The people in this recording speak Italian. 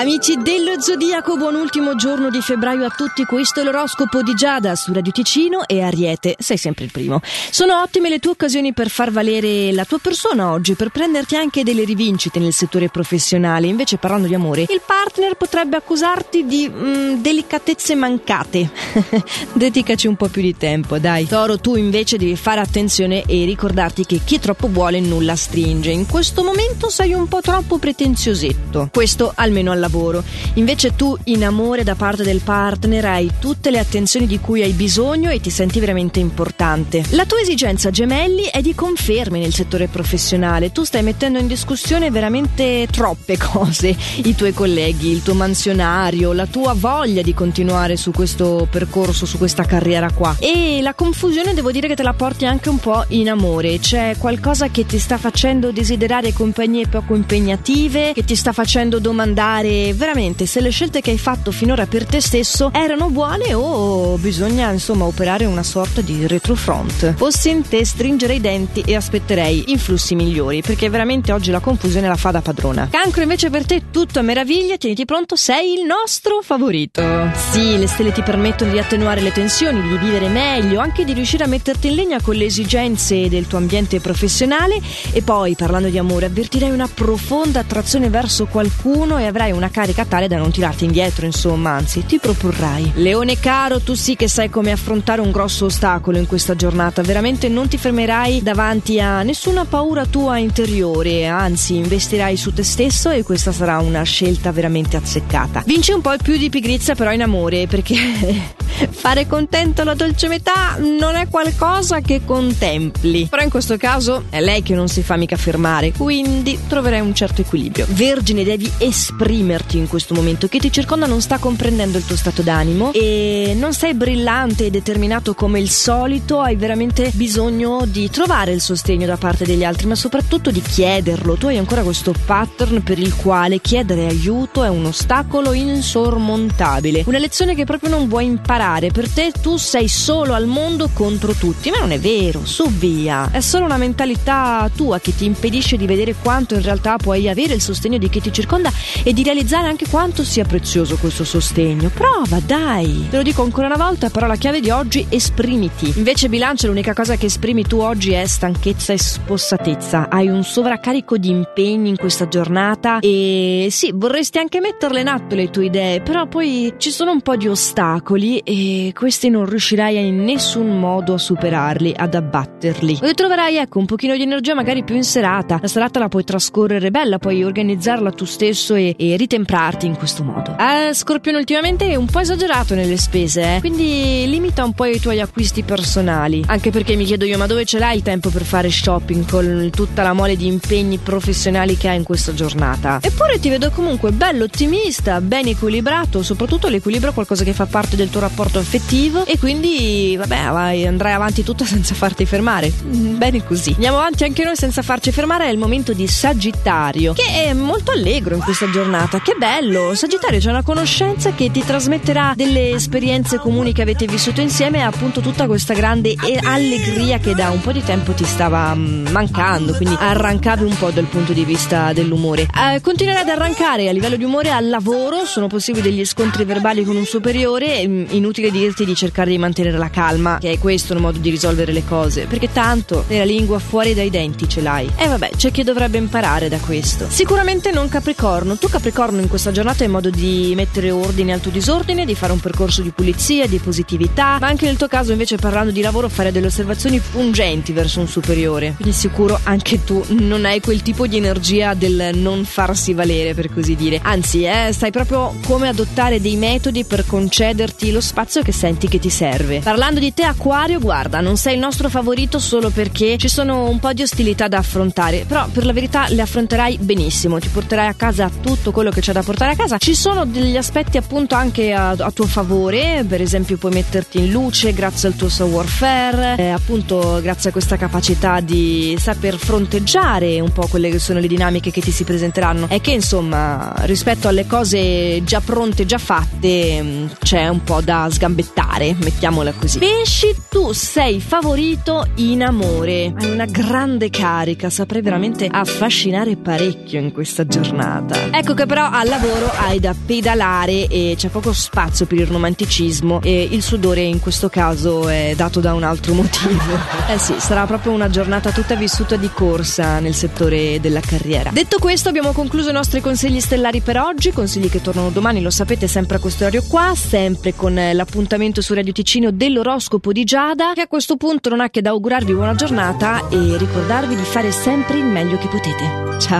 Amici dello Zodiaco, buon ultimo giorno di febbraio a tutti. Questo è l'oroscopo di Giada su Radio Ticino e Ariete. Sei sempre il primo. Sono ottime le tue occasioni per far valere la tua persona oggi, per prenderti anche delle rivincite nel settore professionale. Invece, parlando di amore, il partner potrebbe accusarti di mm, delicatezze mancate. Dedicaci un po' più di tempo, dai. Toro, tu invece devi fare attenzione e ricordarti che chi troppo vuole nulla stringe. In questo momento sei un po' troppo pretenziosetto. Questo almeno al lavoro. Invece tu in amore da parte del partner hai tutte le attenzioni di cui hai bisogno e ti senti veramente importante. La tua esigenza gemelli è di conferme nel settore professionale. Tu stai mettendo in discussione veramente troppe cose. I tuoi colleghi, il tuo mansionario, la tua voglia di continuare su questo percorso, su questa carriera qua. E la confusione devo dire che te la porti anche un po' in amore. C'è qualcosa che ti sta facendo desiderare compagnie poco impegnative, che ti sta facendo domandare veramente se le scelte che hai fatto finora per te stesso erano buone o bisogna insomma operare una sorta di retrofront. Fossi in te stringere i denti e aspetterei influssi migliori perché veramente oggi la confusione la fa da padrona. Cancro invece per te tutto a meraviglia, tieniti pronto, sei il nostro favorito. Sì, le stelle ti permettono di attenuare le tensioni, di vivere meglio, anche di riuscire a metterti in linea con le esigenze del tuo ambiente professionale e poi parlando di amore avvertirei una profonda attrazione verso qualcuno e avrai un una carica tale da non tirarti indietro, insomma, anzi, ti proporrai. Leone caro, tu sì che sai come affrontare un grosso ostacolo in questa giornata, veramente non ti fermerai davanti a nessuna paura tua interiore, anzi, investirai su te stesso e questa sarà una scelta veramente azzeccata. Vinci un po' più di pigrizia però in amore, perché fare contento la dolce metà non è qualcosa che contempli. Però in questo caso è lei che non si fa mica fermare, quindi troverai un certo equilibrio. Vergine, devi esprimere esprimerti in questo momento, che ti circonda non sta comprendendo il tuo stato d'animo e non sei brillante e determinato come il solito, hai veramente bisogno di trovare il sostegno da parte degli altri, ma soprattutto di chiederlo. Tu hai ancora questo pattern per il quale chiedere aiuto è un ostacolo insormontabile, una lezione che proprio non vuoi imparare. Per te tu sei solo al mondo contro tutti, ma non è vero, su via. È solo una mentalità tua che ti impedisce di vedere quanto in realtà puoi avere il sostegno di chi ti circonda e di realizzare realizzare anche quanto sia prezioso questo sostegno. Prova, dai! Te lo dico ancora una volta, però la chiave di oggi esprimiti. Invece bilancia l'unica cosa che esprimi tu oggi è stanchezza e spossatezza. Hai un sovraccarico di impegni in questa giornata e sì, vorresti anche metterle in atto le tue idee, però poi ci sono un po' di ostacoli e questi non riuscirai in nessun modo a superarli, ad abbatterli. E troverai ecco un pochino di energia magari più in serata. La serata la puoi trascorrere bella, puoi organizzarla tu stesso e, e ritemprarti in questo modo. Eh, Scorpione ultimamente è un po' esagerato nelle spese, eh? quindi limita un po' i tuoi acquisti personali. Anche perché mi chiedo io, ma dove ce l'hai il tempo per fare shopping con tutta la mole di impegni professionali che hai in questa giornata? Eppure ti vedo comunque bello ottimista, ben equilibrato, soprattutto l'equilibrio è qualcosa che fa parte del tuo rapporto affettivo e quindi, vabbè, vai, andrai avanti tutto senza farti fermare. Mm, bene così. Andiamo avanti anche noi senza farci fermare, è il momento di Sagittario, che è molto allegro in questa giornata Che bello! Sagittario c'è una conoscenza che ti trasmetterà delle esperienze comuni che avete vissuto insieme e appunto tutta questa grande allegria che da un po' di tempo ti stava mm, mancando, quindi arrancavi un po' dal punto di vista dell'umore. Eh, continuerai ad arrancare a livello di umore al lavoro, sono possibili degli scontri verbali con un superiore, mm, inutile dirti di cercare di mantenere la calma, che è questo il modo di risolvere le cose, perché tanto la lingua fuori dai denti ce l'hai. E eh, vabbè, c'è chi dovrebbe imparare da questo. Sicuramente non Capricorno, tu Capricorno in questa giornata è modo di mettere ordine al tuo disordine, di fare un percorso di pulizia, di positività, ma anche nel tuo caso invece parlando di lavoro fare delle osservazioni pungenti verso un superiore. Quindi sicuro anche tu non hai quel tipo di energia del non farsi valere per così dire. Anzi, eh, stai proprio come adottare dei metodi per concederti lo spazio che senti che ti serve. Parlando di te Aquario, guarda, non sei il nostro favorito solo perché ci sono un po' di ostilità da affrontare, però per la verità le affronterai benissimo, ti porterai a casa tutto quello quello che c'è da portare a casa. Ci sono degli aspetti appunto anche a, a tuo favore, per esempio puoi metterti in luce grazie al tuo savoir-faire, eh, appunto grazie a questa capacità di saper fronteggiare un po' quelle che sono le dinamiche che ti si presenteranno. E che insomma rispetto alle cose già pronte, già fatte, mm, c'è un po' da sgambettare, mettiamola così. Pesci, tu sei favorito in amore, hai una grande carica, saprai veramente affascinare parecchio in questa giornata. Ecco che però al lavoro hai da pedalare e c'è poco spazio per il romanticismo e il sudore in questo caso è dato da un altro motivo. Eh sì, sarà proprio una giornata tutta vissuta di corsa nel settore della carriera. Detto questo abbiamo concluso i nostri consigli stellari per oggi, consigli che tornano domani, lo sapete sempre a questo orario qua, sempre con l'appuntamento su Radio Ticino dell'oroscopo di Giada, che a questo punto non ha che da augurarvi buona giornata e ricordarvi di fare sempre il meglio che potete. Ciao!